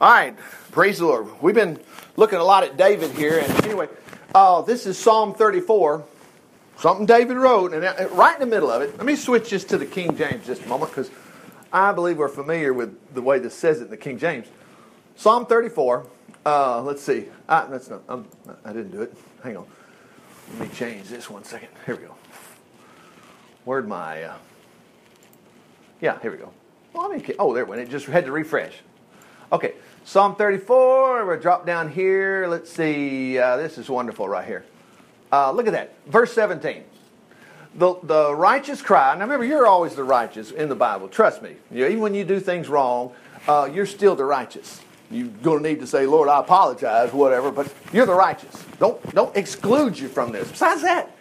All right, praise the Lord. We've been looking a lot at David here, and anyway, uh, this is Psalm 34, something David wrote, and uh, right in the middle of it. Let me switch this to the King James just a moment, because I believe we're familiar with the way this says it in the King James. Psalm 34. Uh, let's see. Ah, that's not. Um, I didn't do it. Hang on. Let me change this one second. Here we go. Where'd my? Uh, yeah, here we go. Well, I mean, oh, there it went. It just had to refresh. Okay, Psalm 34, we'll drop down here. Let's see, uh, this is wonderful right here. Uh, look at that, verse 17. The, the righteous cry, now remember, you're always the righteous in the Bible, trust me. You know, even when you do things wrong, uh, you're still the righteous. You're going to need to say, Lord, I apologize, whatever, but you're the righteous. Don't, don't exclude you from this. Besides that,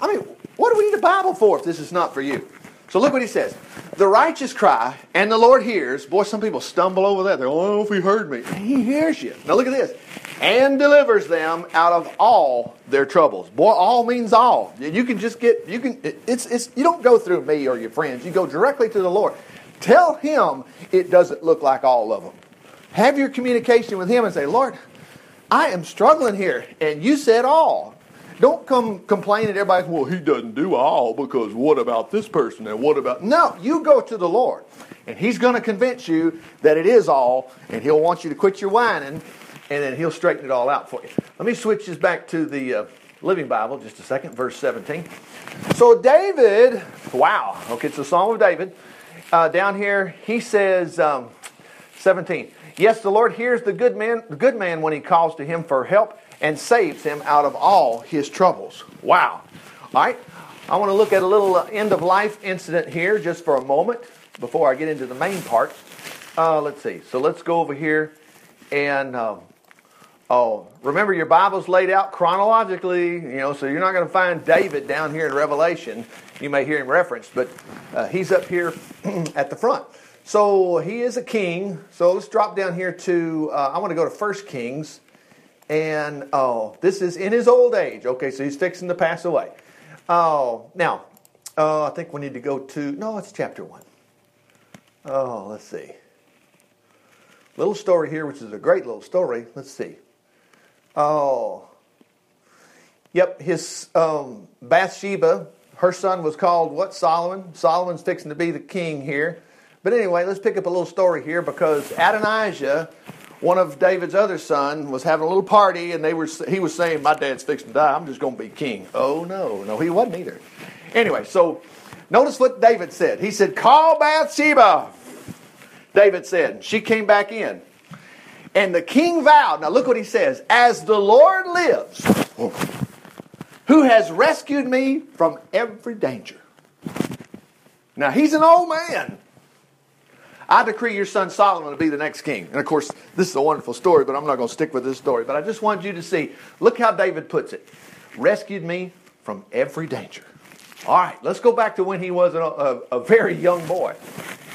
I mean, what do we need a Bible for if this is not for you? So look what he says. The righteous cry, and the Lord hears. Boy, some people stumble over that. They're, oh, if he heard me. He hears you. Now look at this. And delivers them out of all their troubles. Boy, all means all. You can just get, you can, it's, it's, you don't go through me or your friends. You go directly to the Lord. Tell him it doesn't look like all of them. Have your communication with him and say, Lord, I am struggling here, and you said all. Don't come complain at everybody, well, he doesn't do all because what about this person and what about. No, you go to the Lord and he's going to convince you that it is all and he'll want you to quit your whining and then he'll straighten it all out for you. Let me switch this back to the uh, Living Bible just a second, verse 17. So, David, wow, okay, it's a Psalm of David. Uh, down here, he says, um, 17. Yes, the Lord hears the good man, the good man when he calls to him for help and saves him out of all his troubles. Wow. All right. I want to look at a little uh, end of life incident here just for a moment before I get into the main part. Uh, let's see. So let's go over here and. Um, oh, remember your Bible's laid out chronologically, you know, so you're not going to find David down here in Revelation. You may hear him referenced, but uh, he's up here at the front. So he is a king. So let's drop down here to, uh, I want to go to First Kings and oh, this is in his old age. Okay, so he's fixing to pass away. Oh, now, oh, I think we need to go to, no, it's chapter 1. Oh, let's see. Little story here, which is a great little story. Let's see. Oh, yep, his um, Bathsheba, her son was called what? Solomon. Solomon's fixing to be the king here. But anyway, let's pick up a little story here because Adonijah one of David's other son was having a little party, and they were he was saying, "My dad's fixing to die. I'm just going to be king." Oh no, no, he wasn't either. Anyway, so notice what David said. He said, "Call Bathsheba." David said. She came back in, and the king vowed. Now look what he says: "As the Lord lives, who has rescued me from every danger." Now he's an old man. I decree your son Solomon to be the next king. And of course, this is a wonderful story, but I'm not going to stick with this story. But I just want you to see look how David puts it rescued me from every danger. All right, let's go back to when he was a, a, a very young boy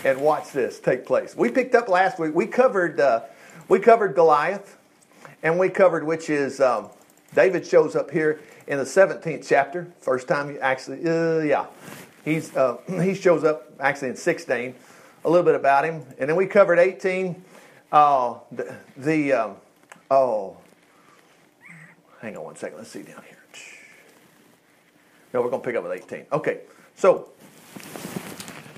and watch this take place. We picked up last week, we covered, uh, we covered Goliath, and we covered which is um, David shows up here in the 17th chapter. First time he actually, uh, yeah, he's, uh, he shows up actually in 16 a little bit about him. And then we covered 18. Uh, the, the um, oh, hang on one second. Let's see down here. No, we're going to pick up with 18. Okay, so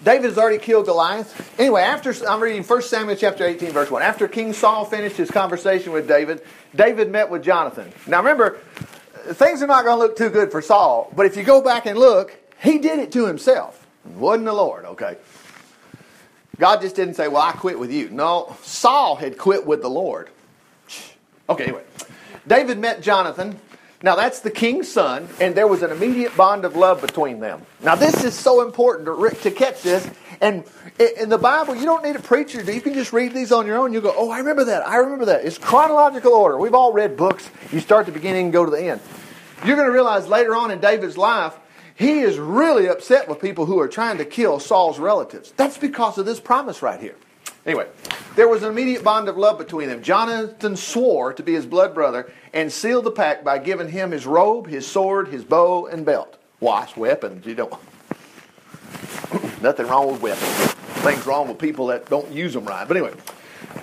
David has already killed Goliath. Anyway, after I'm reading 1 Samuel chapter 18, verse 1. After King Saul finished his conversation with David, David met with Jonathan. Now remember, things are not going to look too good for Saul, but if you go back and look, he did it to himself. It wasn't the Lord, okay? God just didn't say, Well, I quit with you. No, Saul had quit with the Lord. Okay, anyway. David met Jonathan. Now, that's the king's son, and there was an immediate bond of love between them. Now, this is so important to, to catch this. And in the Bible, you don't need a preacher. You can just read these on your own. You go, Oh, I remember that. I remember that. It's chronological order. We've all read books. You start the beginning and go to the end. You're going to realize later on in David's life, he is really upset with people who are trying to kill Saul's relatives. That's because of this promise right here. Anyway, there was an immediate bond of love between them. Jonathan swore to be his blood brother and sealed the pact by giving him his robe, his sword, his bow, and belt. Wash weapons. You don't. Nothing wrong with weapons. Things wrong with people that don't use them right. But anyway,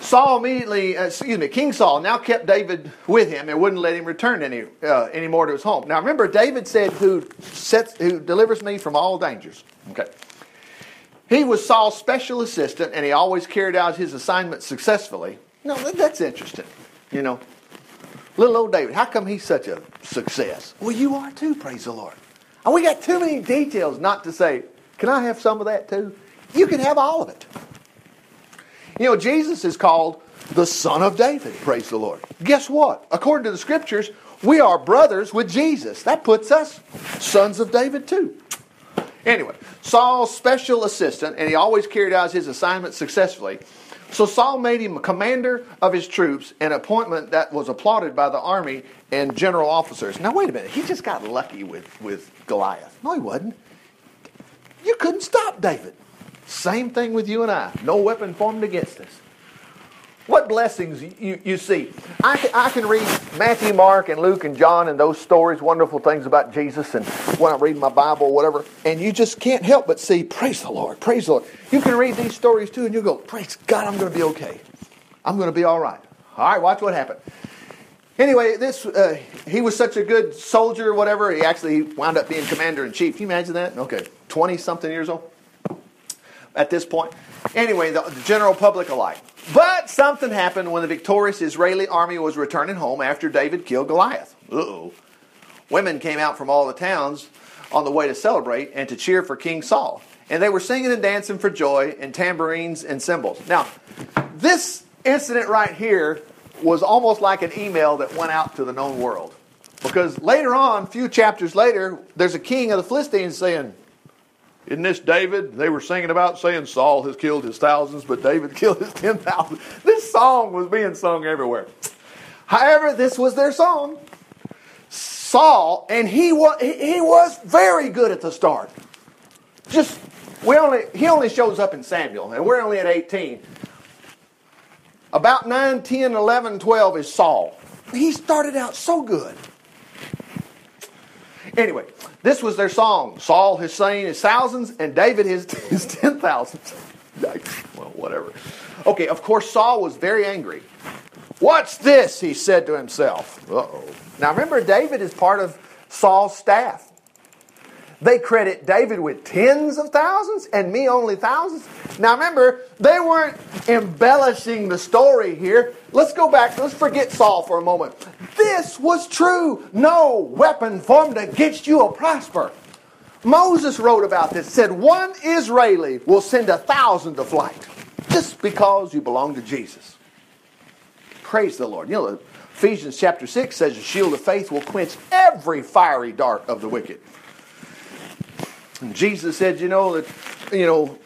Saul immediately, uh, excuse me, King Saul now kept David with him and wouldn't let him return any uh, anymore to his home. Now remember, David said, "Who sets, who delivers me from all dangers." Okay. He was Saul's special assistant, and he always carried out his assignment successfully. No, that's interesting. You know, little old David, how come he's such a success? Well, you are too. Praise the Lord. And we got too many details not to say. Can I have some of that too? You can have all of it. You know, Jesus is called the Son of David, praise the Lord. Guess what? According to the scriptures, we are brothers with Jesus. That puts us sons of David too. Anyway, Saul's special assistant, and he always carried out his assignment successfully. So Saul made him commander of his troops, an appointment that was applauded by the army and general officers. Now, wait a minute. He just got lucky with, with Goliath. No, he wasn't. You couldn't stop David. Same thing with you and I. No weapon formed against us. What blessings you, you see. I can, I can read Matthew, Mark, and Luke, and John, and those stories, wonderful things about Jesus, and when I read my Bible whatever, and you just can't help but see, praise the Lord, praise the Lord. You can read these stories too, and you go, praise God, I'm going to be okay. I'm going to be all right. All right, watch what happened. Anyway, this uh, he was such a good soldier, whatever. He actually wound up being commander in chief. Can you imagine that? Okay, twenty something years old at this point. Anyway, the, the general public alike. But something happened when the victorious Israeli army was returning home after David killed Goliath. Uh-oh. Women came out from all the towns on the way to celebrate and to cheer for King Saul. And they were singing and dancing for joy and tambourines and cymbals. Now, this incident right here was almost like an email that went out to the known world. Because later on, a few chapters later, there's a king of the Philistines saying, isn't this David? They were singing about saying Saul has killed his thousands, but David killed his ten thousand. This song was being sung everywhere. However, this was their song. Saul, and he was he was very good at the start. Just we only he only shows up in Samuel, and we're only at 18. About 9, 10, 11, 12 is Saul. He started out so good. Anyway, this was their song. Saul has slain his thousands, and David his, his ten thousands. well, whatever. Okay, of course, Saul was very angry. What's this? He said to himself. Uh oh. Now remember, David is part of Saul's staff. They credit David with tens of thousands and me only thousands. Now remember, they weren't embellishing the story here. Let's go back. Let's forget Saul for a moment. This was true. No weapon formed against you will prosper. Moses wrote about this, said one Israeli will send a thousand to flight just because you belong to Jesus. Praise the Lord. You know, Ephesians chapter 6 says the shield of faith will quench every fiery dart of the wicked. And Jesus said, you know, that, you know,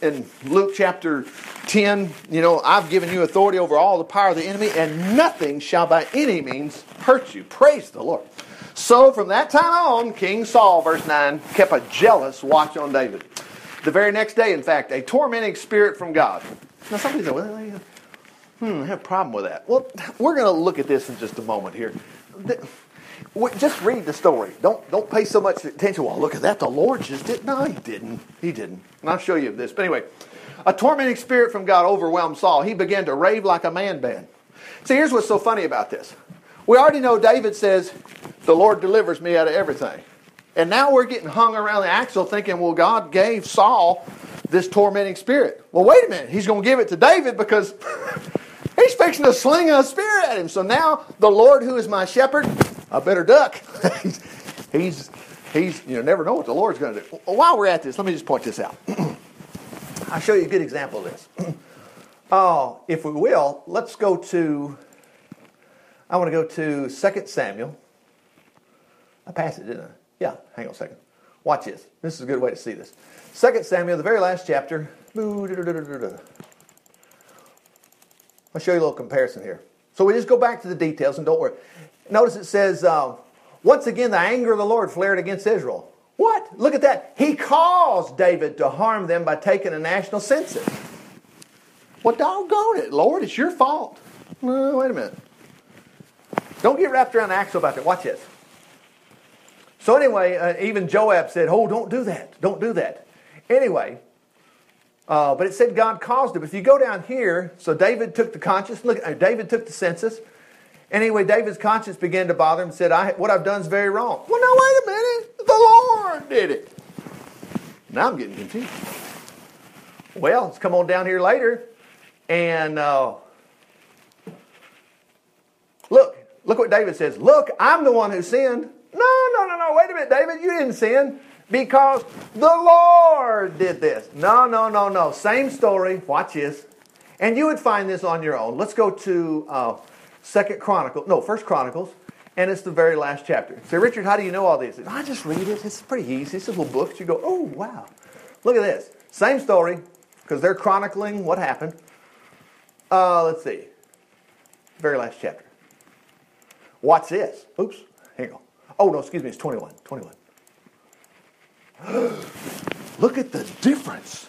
in Luke chapter 10, you know, I've given you authority over all the power of the enemy, and nothing shall by any means hurt you. Praise the Lord. So from that time on, King Saul, verse 9, kept a jealous watch on David. The very next day, in fact, a tormenting spirit from God. Now, somebody said, well, hmm, I have a problem with that. Well, we're going to look at this in just a moment here just read the story. Don't don't pay so much attention. Well, look at that. The Lord just did. No, he didn't. He didn't. And I'll show you this. But anyway, a tormenting spirit from God overwhelmed Saul. He began to rave like a man bed. See, here's what's so funny about this. We already know David says, "The Lord delivers me out of everything," and now we're getting hung around the axle, thinking, "Well, God gave Saul this tormenting spirit." Well, wait a minute. He's going to give it to David because. He's fixing to sling a spear at him. So now the Lord, who is my shepherd, I better duck. he's, he's, you know, never know what the Lord's going to do. While we're at this, let me just point this out. I'll show you a good example of this. Oh, if we will, let's go to, I want to go to 2 Samuel. I passed it, didn't I? Yeah, hang on a second. Watch this. This is a good way to see this. 2 Samuel, the very last chapter. I'll show you a little comparison here. So we just go back to the details and don't worry. Notice it says, uh, once again, the anger of the Lord flared against Israel. What? Look at that. He caused David to harm them by taking a national census. Well, doggone it, Lord, it's your fault. Wait a minute. Don't get wrapped around the axle about that. Watch this. So, anyway, uh, even Joab said, Oh, don't do that. Don't do that. Anyway, Uh, but it said God caused it. If you go down here, so David took the conscience. Look, uh, David took the census. Anyway, David's conscience began to bother him. Said, I, "What I've done is very wrong." Well, no, wait a minute. The Lord did it. Now I'm getting confused. Well, let's come on down here later, and uh, look, look what David says. Look, I'm the one who sinned. No, no, no, no. Wait a minute, David. You didn't sin because the Lord did this. No, no, no, no. Same story. Watch this. And you would find this on your own. Let's go to uh, Second Chronicle. No, First Chronicles, and it's the very last chapter. Say, Richard, how do you know all these? I just read it. It's pretty easy. It's little books. You go, oh wow, look at this. Same story because they're chronicling what happened. Uh, let's see. Very last chapter. Watch this. Oops. Hang on. Oh no, excuse me. It's 21. 21. Look at the difference.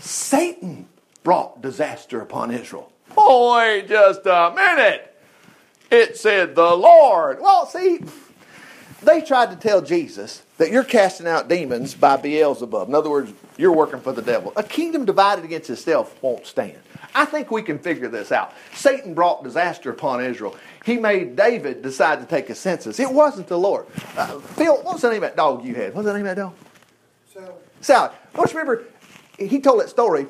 Satan brought disaster upon Israel. Wait just a minute. It said the Lord. Well, see, they tried to tell Jesus that you're casting out demons by Beelzebub. In other words, you're working for the devil. A kingdom divided against itself won't stand. I think we can figure this out. Satan brought disaster upon Israel. He made David decide to take a census. It wasn't the Lord. Uh, Phil, what was the name of that dog you had? What was the name of that dog? Sally. Sally. Don't you remember? He told that story,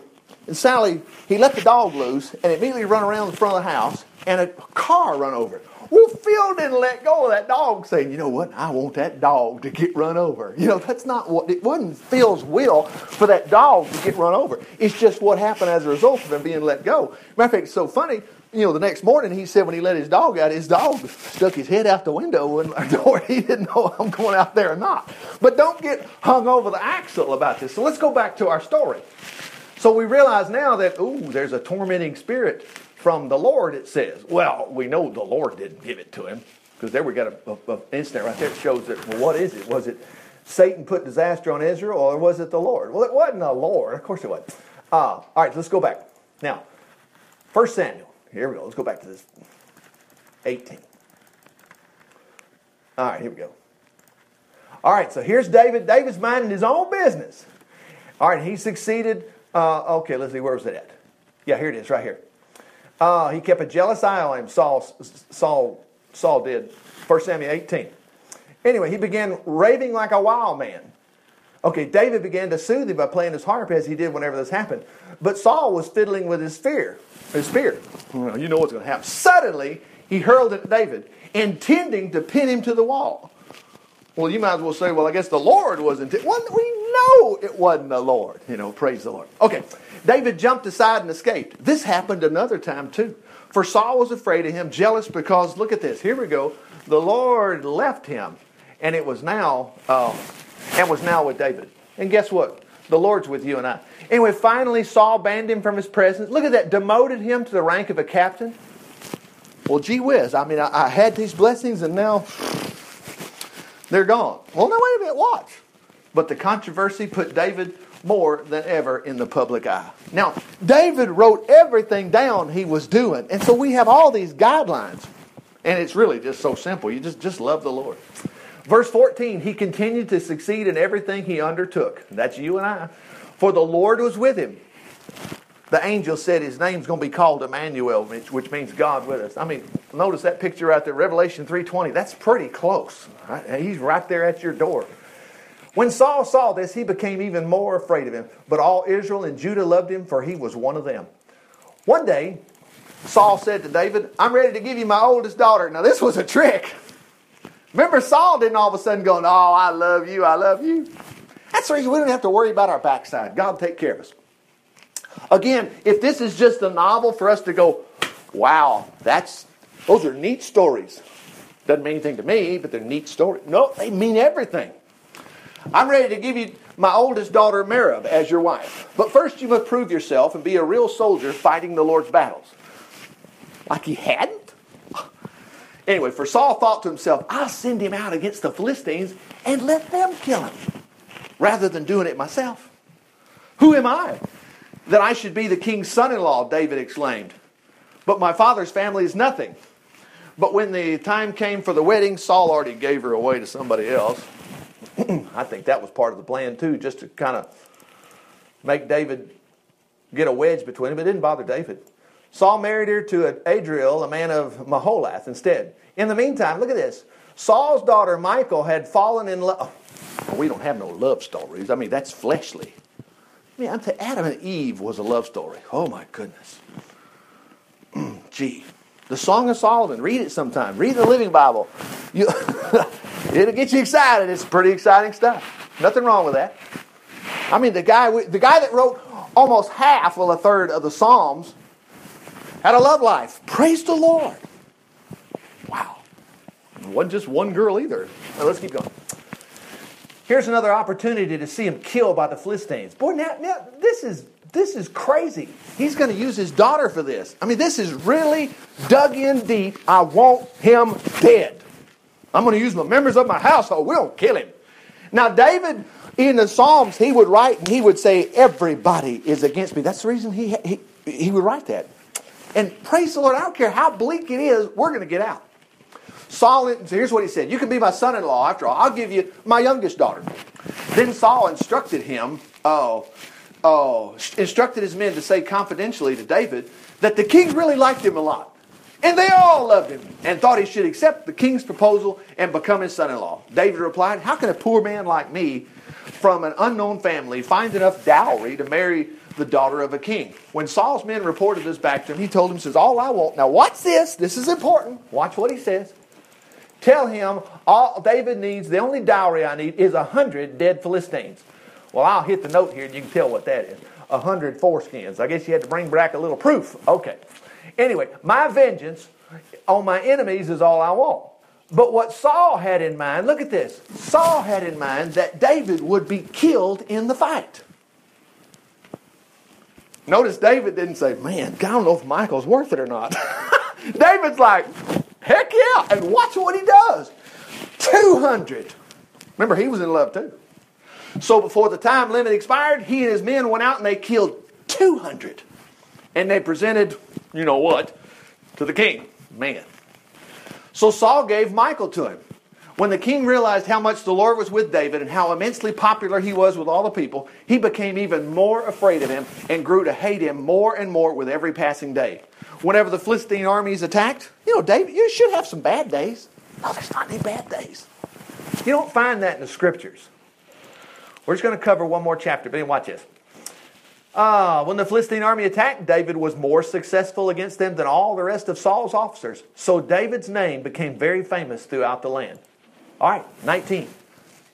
and Sally, he let the dog loose and immediately run around the front of the house, and a car run over it. Well, Phil didn't let go of that dog, saying, "You know what? I want that dog to get run over." You know, that's not what it wasn't Phil's will for that dog to get run over. It's just what happened as a result of him being let go. Matter of fact, it's so funny. You know, the next morning he said when he let his dog out, his dog stuck his head out the window and he didn't know I'm going out there or not. But don't get hung over the axle about this. So let's go back to our story. So we realize now that ooh, there's a tormenting spirit from the Lord, it says. Well, we know the Lord didn't give it to him because there we got an incident right there that shows that, well, what is it? Was it Satan put disaster on Israel or was it the Lord? Well, it wasn't the Lord. Of course it wasn't. Uh, all right, let's go back. Now, 1 Samuel. Here we go. Let's go back to this 18. All right, here we go. All right, so here's David. David's minding his own business. All right, he succeeded. Uh, okay, let's see, where was it at? Yeah, here it is, right here. Uh, he kept a jealous eye on him, Saul, Saul, Saul did. 1 Samuel 18. Anyway, he began raving like a wild man. Okay, David began to soothe him by playing his harp as he did whenever this happened. But Saul was fiddling with his spear. His spear. Well, you know what's going to happen. Suddenly, he hurled it at David, intending to pin him to the wall. Well, you might as well say, well, I guess the Lord wasn't. it. Well, we know it wasn't the Lord. You know, praise the Lord. Okay, David jumped aside and escaped. This happened another time too. For Saul was afraid of him, jealous because, look at this, here we go. The Lord left him, and it was now, uh, and was now with David. And guess what? The Lord's with you and I. Anyway, finally, Saul banned him from his presence. Look at that, demoted him to the rank of a captain. Well, gee whiz. I mean, I, I had these blessings, and now they're gone. Well, now, wait a minute, watch. But the controversy put David more than ever in the public eye. Now, David wrote everything down he was doing. And so we have all these guidelines. And it's really just so simple. You just, just love the Lord. Verse 14, he continued to succeed in everything he undertook. That's you and I. For the Lord was with him. The angel said his name's going to be called Emmanuel, which means God with us. I mean, notice that picture right there, Revelation 3.20. That's pretty close. Right? He's right there at your door. When Saul saw this, he became even more afraid of him. But all Israel and Judah loved him, for he was one of them. One day, Saul said to David, I'm ready to give you my oldest daughter. Now, this was a trick. Remember, Saul didn't all of a sudden go, Oh, I love you, I love you. That's the reason we don't have to worry about our backside. God will take care of us. Again, if this is just a novel for us to go, wow, that's those are neat stories. Doesn't mean anything to me, but they're neat stories. No, they mean everything. I'm ready to give you my oldest daughter, Merab, as your wife. But first, you must prove yourself and be a real soldier fighting the Lord's battles. Like he hadn't? Anyway, for Saul thought to himself, I'll send him out against the Philistines and let them kill him rather than doing it myself. Who am I that I should be the king's son in law? David exclaimed. But my father's family is nothing. But when the time came for the wedding, Saul already gave her away to somebody else. I think that was part of the plan too, just to kind of make David get a wedge between them. It didn't bother David. Saul married her to Adriel, a man of Maholath, instead. In the meantime, look at this. Saul's daughter Michal had fallen in love. Oh, we don't have no love stories. I mean, that's fleshly. I mean, Adam and Eve was a love story. Oh my goodness. Gee, the Song of Solomon. Read it sometime. Read the Living Bible. You, it'll get you excited. It's pretty exciting stuff. Nothing wrong with that. I mean, the guy, the guy that wrote almost half, well, a third of the Psalms, had a love life. Praise the Lord. Wow. It wasn't just one girl either. Now, let's keep going. Here's another opportunity to see him killed by the Philistines. Boy, now, now this is this is crazy. He's going to use his daughter for this. I mean, this is really dug in deep. I want him dead. I'm going to use the members of my household. We'll kill him. Now, David, in the Psalms, he would write and he would say, Everybody is against me. That's the reason he, he, he would write that. And praise the Lord, I don't care how bleak it is, we're going to get out. Saul, here's what he said You can be my son in law after all. I'll give you my youngest daughter. Then Saul instructed him, oh, oh, instructed his men to say confidentially to David that the king really liked him a lot. And they all loved him and thought he should accept the king's proposal and become his son in law. David replied, How can a poor man like me from an unknown family find enough dowry to marry the daughter of a king? When Saul's men reported this back to him, he told him, says, All I want, now watch this, this is important. Watch what he says. Tell him all David needs, the only dowry I need is a hundred dead Philistines. Well, I'll hit the note here and you can tell what that is. A hundred foreskins. I guess you had to bring back a little proof. Okay. Anyway, my vengeance on my enemies is all I want. But what Saul had in mind, look at this. Saul had in mind that David would be killed in the fight. Notice David didn't say, Man, I don't know if Michael's worth it or not. David's like, Heck yeah. And watch what he does 200. Remember, he was in love too. So before the time limit expired, he and his men went out and they killed 200. And they presented, you know what, to the king. Man. So Saul gave Michael to him. When the king realized how much the Lord was with David and how immensely popular he was with all the people, he became even more afraid of him and grew to hate him more and more with every passing day whenever the Philistine armies attacked, you know, David, you should have some bad days. No, there's not any bad days. You don't find that in the scriptures. We're just going to cover one more chapter, but watch this. Uh, when the Philistine army attacked, David was more successful against them than all the rest of Saul's officers. So David's name became very famous throughout the land. All right, 19.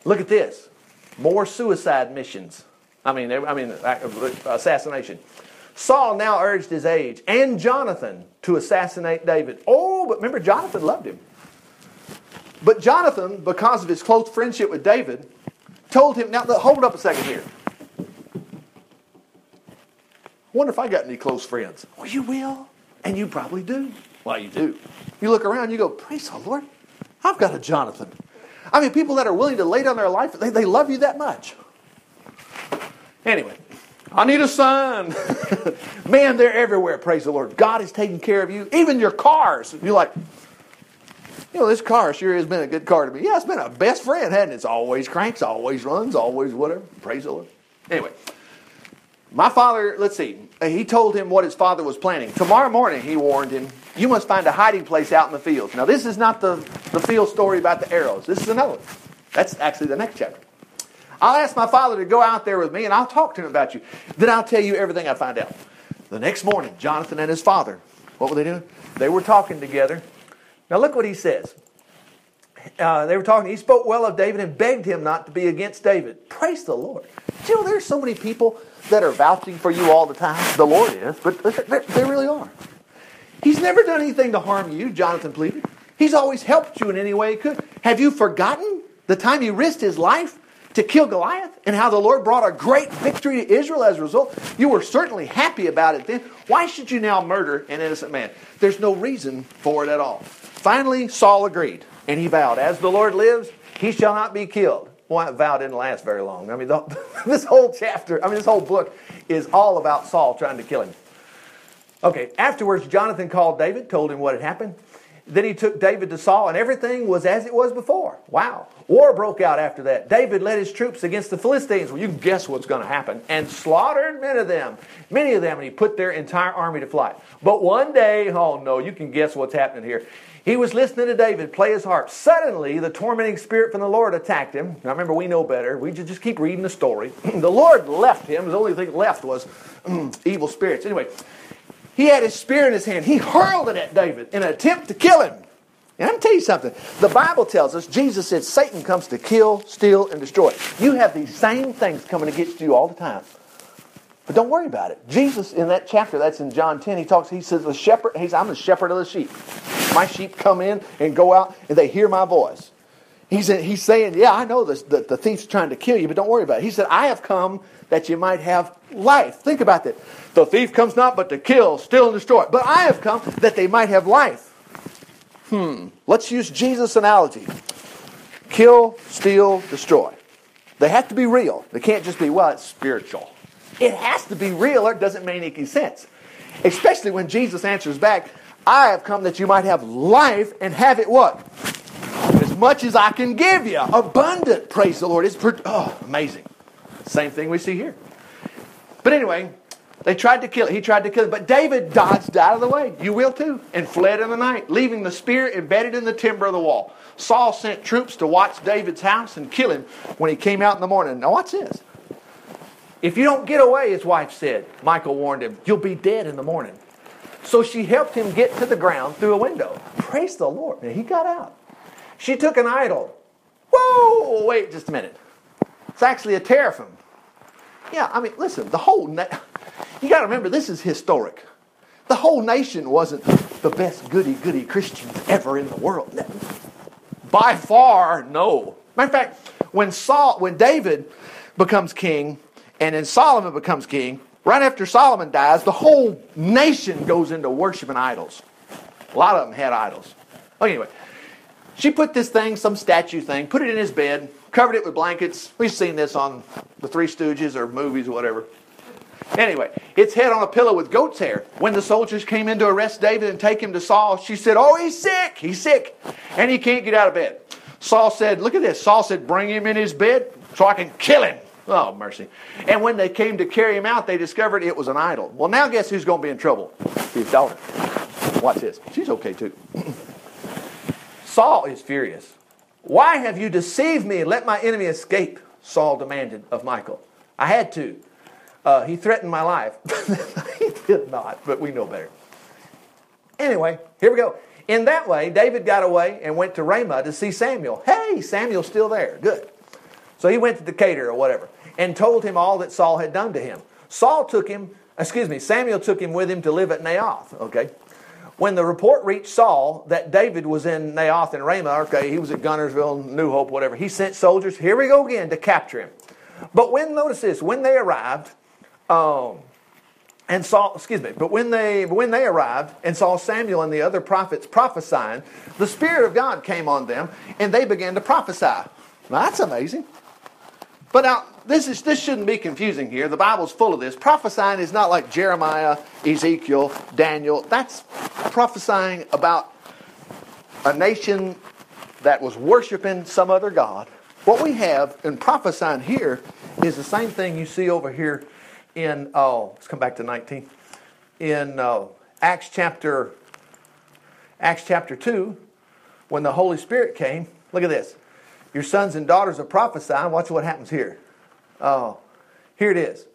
Look at this. More suicide missions. I mean, I mean, assassination. Saul now urged his age and Jonathan to assassinate David. Oh, but remember, Jonathan loved him. But Jonathan, because of his close friendship with David, told him, now hold up a second here. Wonder if I got any close friends. Well, you will, and you probably do. Well, you do. You look around, you go, praise the Lord, I've got a Jonathan. I mean, people that are willing to lay down their life, they, they love you that much. Anyway, I need a son. Man, they're everywhere. Praise the Lord. God is taking care of you. Even your cars. You're like, you know, this car sure has been a good car to me. Yeah, it's been a best friend, hasn't it? It's always cranks, always runs, always whatever. Praise the Lord. Anyway, my father, let's see, he told him what his father was planning. Tomorrow morning, he warned him, you must find a hiding place out in the fields. Now, this is not the, the field story about the arrows. This is another one. That's actually the next chapter. I'll ask my father to go out there with me and I'll talk to him about you. Then I'll tell you everything I find out. The next morning, Jonathan and his father, what were they doing? They were talking together. Now look what he says. Uh, they were talking. He spoke well of David and begged him not to be against David. Praise the Lord. You know there's so many people that are vouching for you all the time? The Lord is, but they really are. He's never done anything to harm you, Jonathan pleaded. He's always helped you in any way he could. Have you forgotten the time he risked his life to kill Goliath and how the Lord brought a great victory to Israel as a result, you were certainly happy about it then. Why should you now murder an innocent man? There's no reason for it at all. Finally, Saul agreed, and he vowed, As the Lord lives, he shall not be killed. Well, that vow didn't last very long. I mean, the, this whole chapter, I mean, this whole book is all about Saul trying to kill him. Okay, afterwards, Jonathan called David, told him what had happened. Then he took David to Saul, and everything was as it was before. Wow. War broke out after that. David led his troops against the Philistines. Well, you can guess what's going to happen. And slaughtered many of them, many of them, and he put their entire army to flight. But one day, oh no, you can guess what's happening here. He was listening to David play his harp. Suddenly, the tormenting spirit from the Lord attacked him. Now, remember, we know better. We just keep reading the story. the Lord left him. The only thing left was evil spirits. Anyway, he had his spear in his hand. He hurled it at David in an attempt to kill him. And I'm going to tell you something. The Bible tells us, Jesus said, Satan comes to kill, steal, and destroy. You have these same things coming against you all the time. But don't worry about it. Jesus, in that chapter, that's in John 10, he talks, he says, the shepherd, he's, I'm the shepherd of the sheep. My sheep come in and go out, and they hear my voice. He's, he's saying, yeah, I know this, the, the thief's trying to kill you, but don't worry about it. He said, I have come that you might have life. Think about that. The thief comes not but to kill, steal, and destroy. But I have come that they might have life. Hmm. Let's use Jesus' analogy. Kill, steal, destroy. They have to be real. They can't just be, well, it's spiritual. It has to be real or it doesn't make any sense. Especially when Jesus answers back, I have come that you might have life and have it what? Much as I can give you. Abundant, praise the Lord. It's oh, amazing. Same thing we see here. But anyway, they tried to kill it. He tried to kill it. But David dodged out of the way. You will too. And fled in the night, leaving the spear embedded in the timber of the wall. Saul sent troops to watch David's house and kill him when he came out in the morning. Now, watch this. If you don't get away, his wife said, Michael warned him, you'll be dead in the morning. So she helped him get to the ground through a window. Praise the Lord. He got out. She took an idol. Whoa, wait just a minute. It's actually a teraphim. Yeah, I mean, listen, the whole, na- you got to remember, this is historic. The whole nation wasn't the best goody goody Christians ever in the world. By far, no. Matter of fact, when Saul, when David becomes king, and then Solomon becomes king, right after Solomon dies, the whole nation goes into worshiping idols. A lot of them had idols. Anyway, she put this thing, some statue thing, put it in his bed, covered it with blankets. We've seen this on the Three Stooges or movies or whatever. Anyway, its head on a pillow with goat's hair. When the soldiers came in to arrest David and take him to Saul, she said, Oh, he's sick. He's sick. And he can't get out of bed. Saul said, Look at this. Saul said, Bring him in his bed so I can kill him. Oh, mercy. And when they came to carry him out, they discovered it was an idol. Well, now guess who's going to be in trouble? His daughter. Watch this. She's okay too. Saul is furious. Why have you deceived me and let my enemy escape? Saul demanded of Michael. I had to. Uh, he threatened my life. he did not, but we know better. Anyway, here we go. In that way, David got away and went to Ramah to see Samuel. Hey, Samuel's still there. Good. So he went to Decatur or whatever and told him all that Saul had done to him. Saul took him, excuse me, Samuel took him with him to live at Naioth, okay? When the report reached Saul that David was in Naioth and Ramah, okay, he was at Guntersville, New Hope, whatever, he sent soldiers, here we go again, to capture him. But when, notice this, when they arrived, um, and saw, excuse me, but when they when they arrived and saw Samuel and the other prophets prophesying, the Spirit of God came on them, and they began to prophesy. Now that's amazing. But now, this, is, this shouldn't be confusing here. The Bible's full of this. Prophesying is not like Jeremiah, Ezekiel, Daniel. That's prophesying about a nation that was worshiping some other God. What we have in prophesying here is the same thing you see over here in, oh, let's come back to 19. In uh, Acts chapter, Acts chapter 2, when the Holy Spirit came, look at this. Your sons and daughters are prophesying. Watch what happens here. Uh, here it is.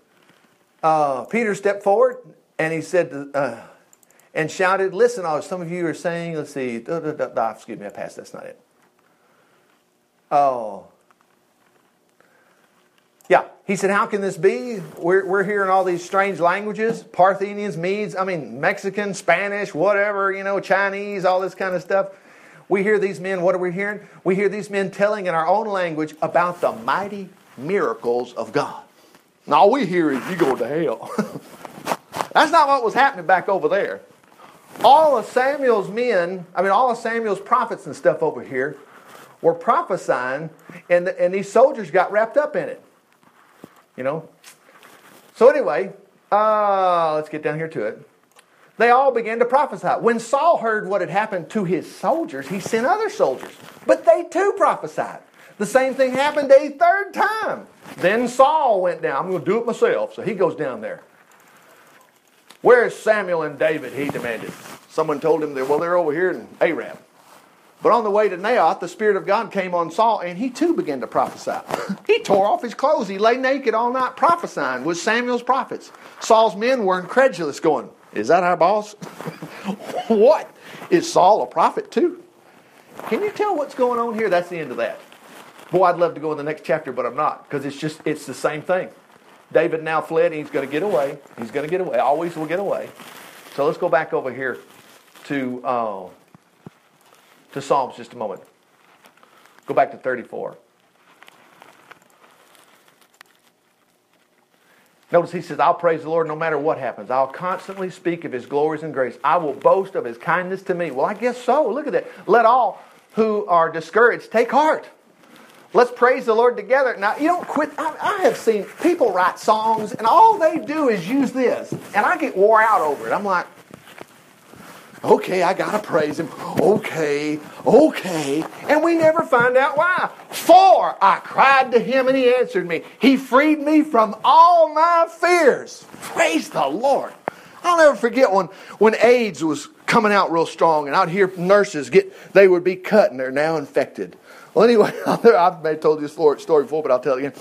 Uh, Peter stepped forward and he said, uh, and shouted, Listen, oh, some of you are saying, let's see, da, da, da, excuse me, I passed, that's not it. Oh. Yeah, he said, How can this be? We're, we're hearing all these strange languages Parthians, Medes, I mean, Mexican, Spanish, whatever, you know, Chinese, all this kind of stuff. We hear these men, what are we hearing? We hear these men telling in our own language about the mighty miracles of God. Now, all we hear is you go to hell. That's not what was happening back over there. All of Samuel's men, I mean, all of Samuel's prophets and stuff over here were prophesying, and, and these soldiers got wrapped up in it. You know? So, anyway, uh, let's get down here to it. They all began to prophesy. When Saul heard what had happened to his soldiers, he sent other soldiers, but they too prophesied. The same thing happened a third time. Then Saul went down. I'm going to do it myself. So he goes down there. Where's Samuel and David? He demanded. Someone told him, that, well, they're over here in Aram. But on the way to Naioth, the Spirit of God came on Saul, and he too began to prophesy. he tore off his clothes. He lay naked all night prophesying with Samuel's prophets. Saul's men were incredulous, going, Is that our boss? what? Is Saul a prophet too? Can you tell what's going on here? That's the end of that. Boy, I'd love to go in the next chapter, but I'm not, because it's just, it's the same thing. David now fled, and he's going to get away. He's going to get away. Always will get away. So let's go back over here to, uh, to Psalms just a moment. Go back to 34. Notice he says, I'll praise the Lord no matter what happens. I'll constantly speak of his glories and grace. I will boast of his kindness to me. Well, I guess so. Look at that. Let all who are discouraged take heart. Let's praise the Lord together. Now, you don't quit. I, I, have seen people write songs, and all they do is use this. And I get wore out over it. I'm like, okay, I got to praise him. Okay, okay. And we never find out why. For I cried to him, and he answered me. He freed me from all my fears. Praise the Lord. I'll never forget when, when AIDS was coming out real strong, and I'd hear nurses get, they would be cut, and they're now infected. Well, anyway, I've told this story before, but I'll tell it again.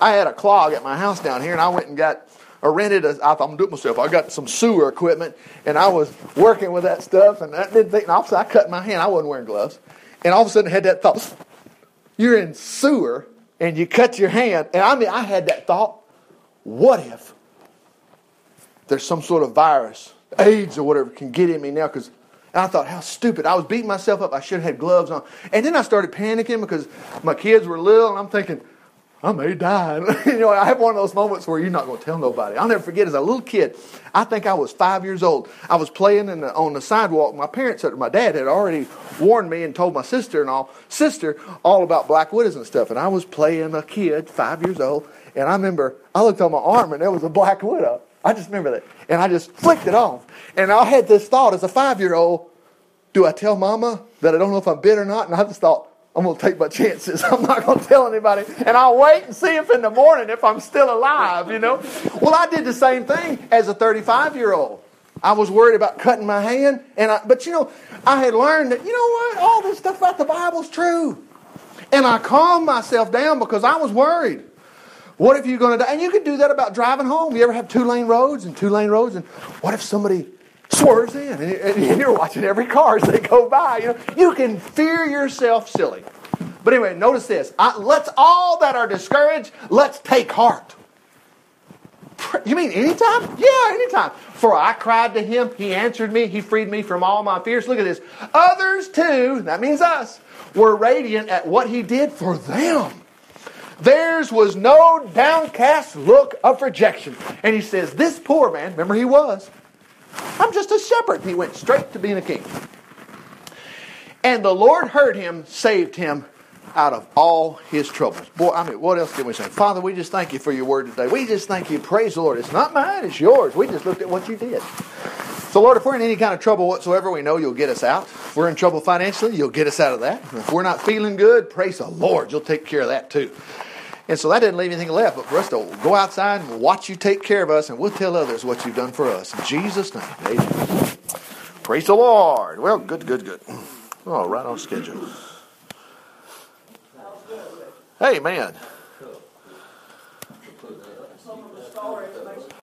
I had a clog at my house down here, and I went and got or rented. A, I thought I'm gonna do it myself. I got some sewer equipment, and I was working with that stuff, and I didn't think. And all of a sudden, I cut my hand. I wasn't wearing gloves, and all of a sudden, I had that thought: you're in sewer, and you cut your hand. And I mean, I had that thought: what if there's some sort of virus, AIDS or whatever, can get in me now? Because I thought, how stupid. I was beating myself up. I should have had gloves on. And then I started panicking because my kids were little, and I'm thinking, I may die. you know, I have one of those moments where you're not going to tell nobody. I'll never forget as a little kid, I think I was five years old. I was playing the, on the sidewalk. My parents, my dad had already warned me and told my sister and all, sister all about black widows and stuff. And I was playing a kid, five years old. And I remember I looked on my arm and there was a black widow. I just remember that. And I just flicked it off. And I had this thought as a five year old do I tell mama that I don't know if I'm bit or not? And I just thought, I'm going to take my chances. I'm not going to tell anybody. And I'll wait and see if in the morning if I'm still alive, you know? Well, I did the same thing as a 35 year old. I was worried about cutting my hand. and I, But, you know, I had learned that, you know what? All this stuff about the Bible's true. And I calmed myself down because I was worried. What if you're going to die? And you could do that about driving home. You ever have two lane roads and two lane roads? And what if somebody swerves in and you're watching every car as they go by? You, know, you can fear yourself silly. But anyway, notice this. I, let's all that are discouraged, let's take heart. You mean anytime? Yeah, anytime. For I cried to him, he answered me, he freed me from all my fears. Look at this. Others too, that means us, were radiant at what he did for them. Theirs was no downcast look of rejection. And he says, This poor man, remember he was, I'm just a shepherd. He went straight to being a king. And the Lord heard him, saved him out of all his troubles. Boy, I mean, what else can we say? Father, we just thank you for your word today. We just thank you. Praise the Lord. It's not mine, it's yours. We just looked at what you did. So, Lord, if we're in any kind of trouble whatsoever, we know you'll get us out. If we're in trouble financially, you'll get us out of that. If we're not feeling good, praise the Lord. You'll take care of that too. And so that didn't leave anything left but for us to go outside and watch you take care of us, and we'll tell others what you've done for us. In Jesus' name, amen. Praise the Lord. Well, good, good, good. Oh, right on schedule. Hey, man.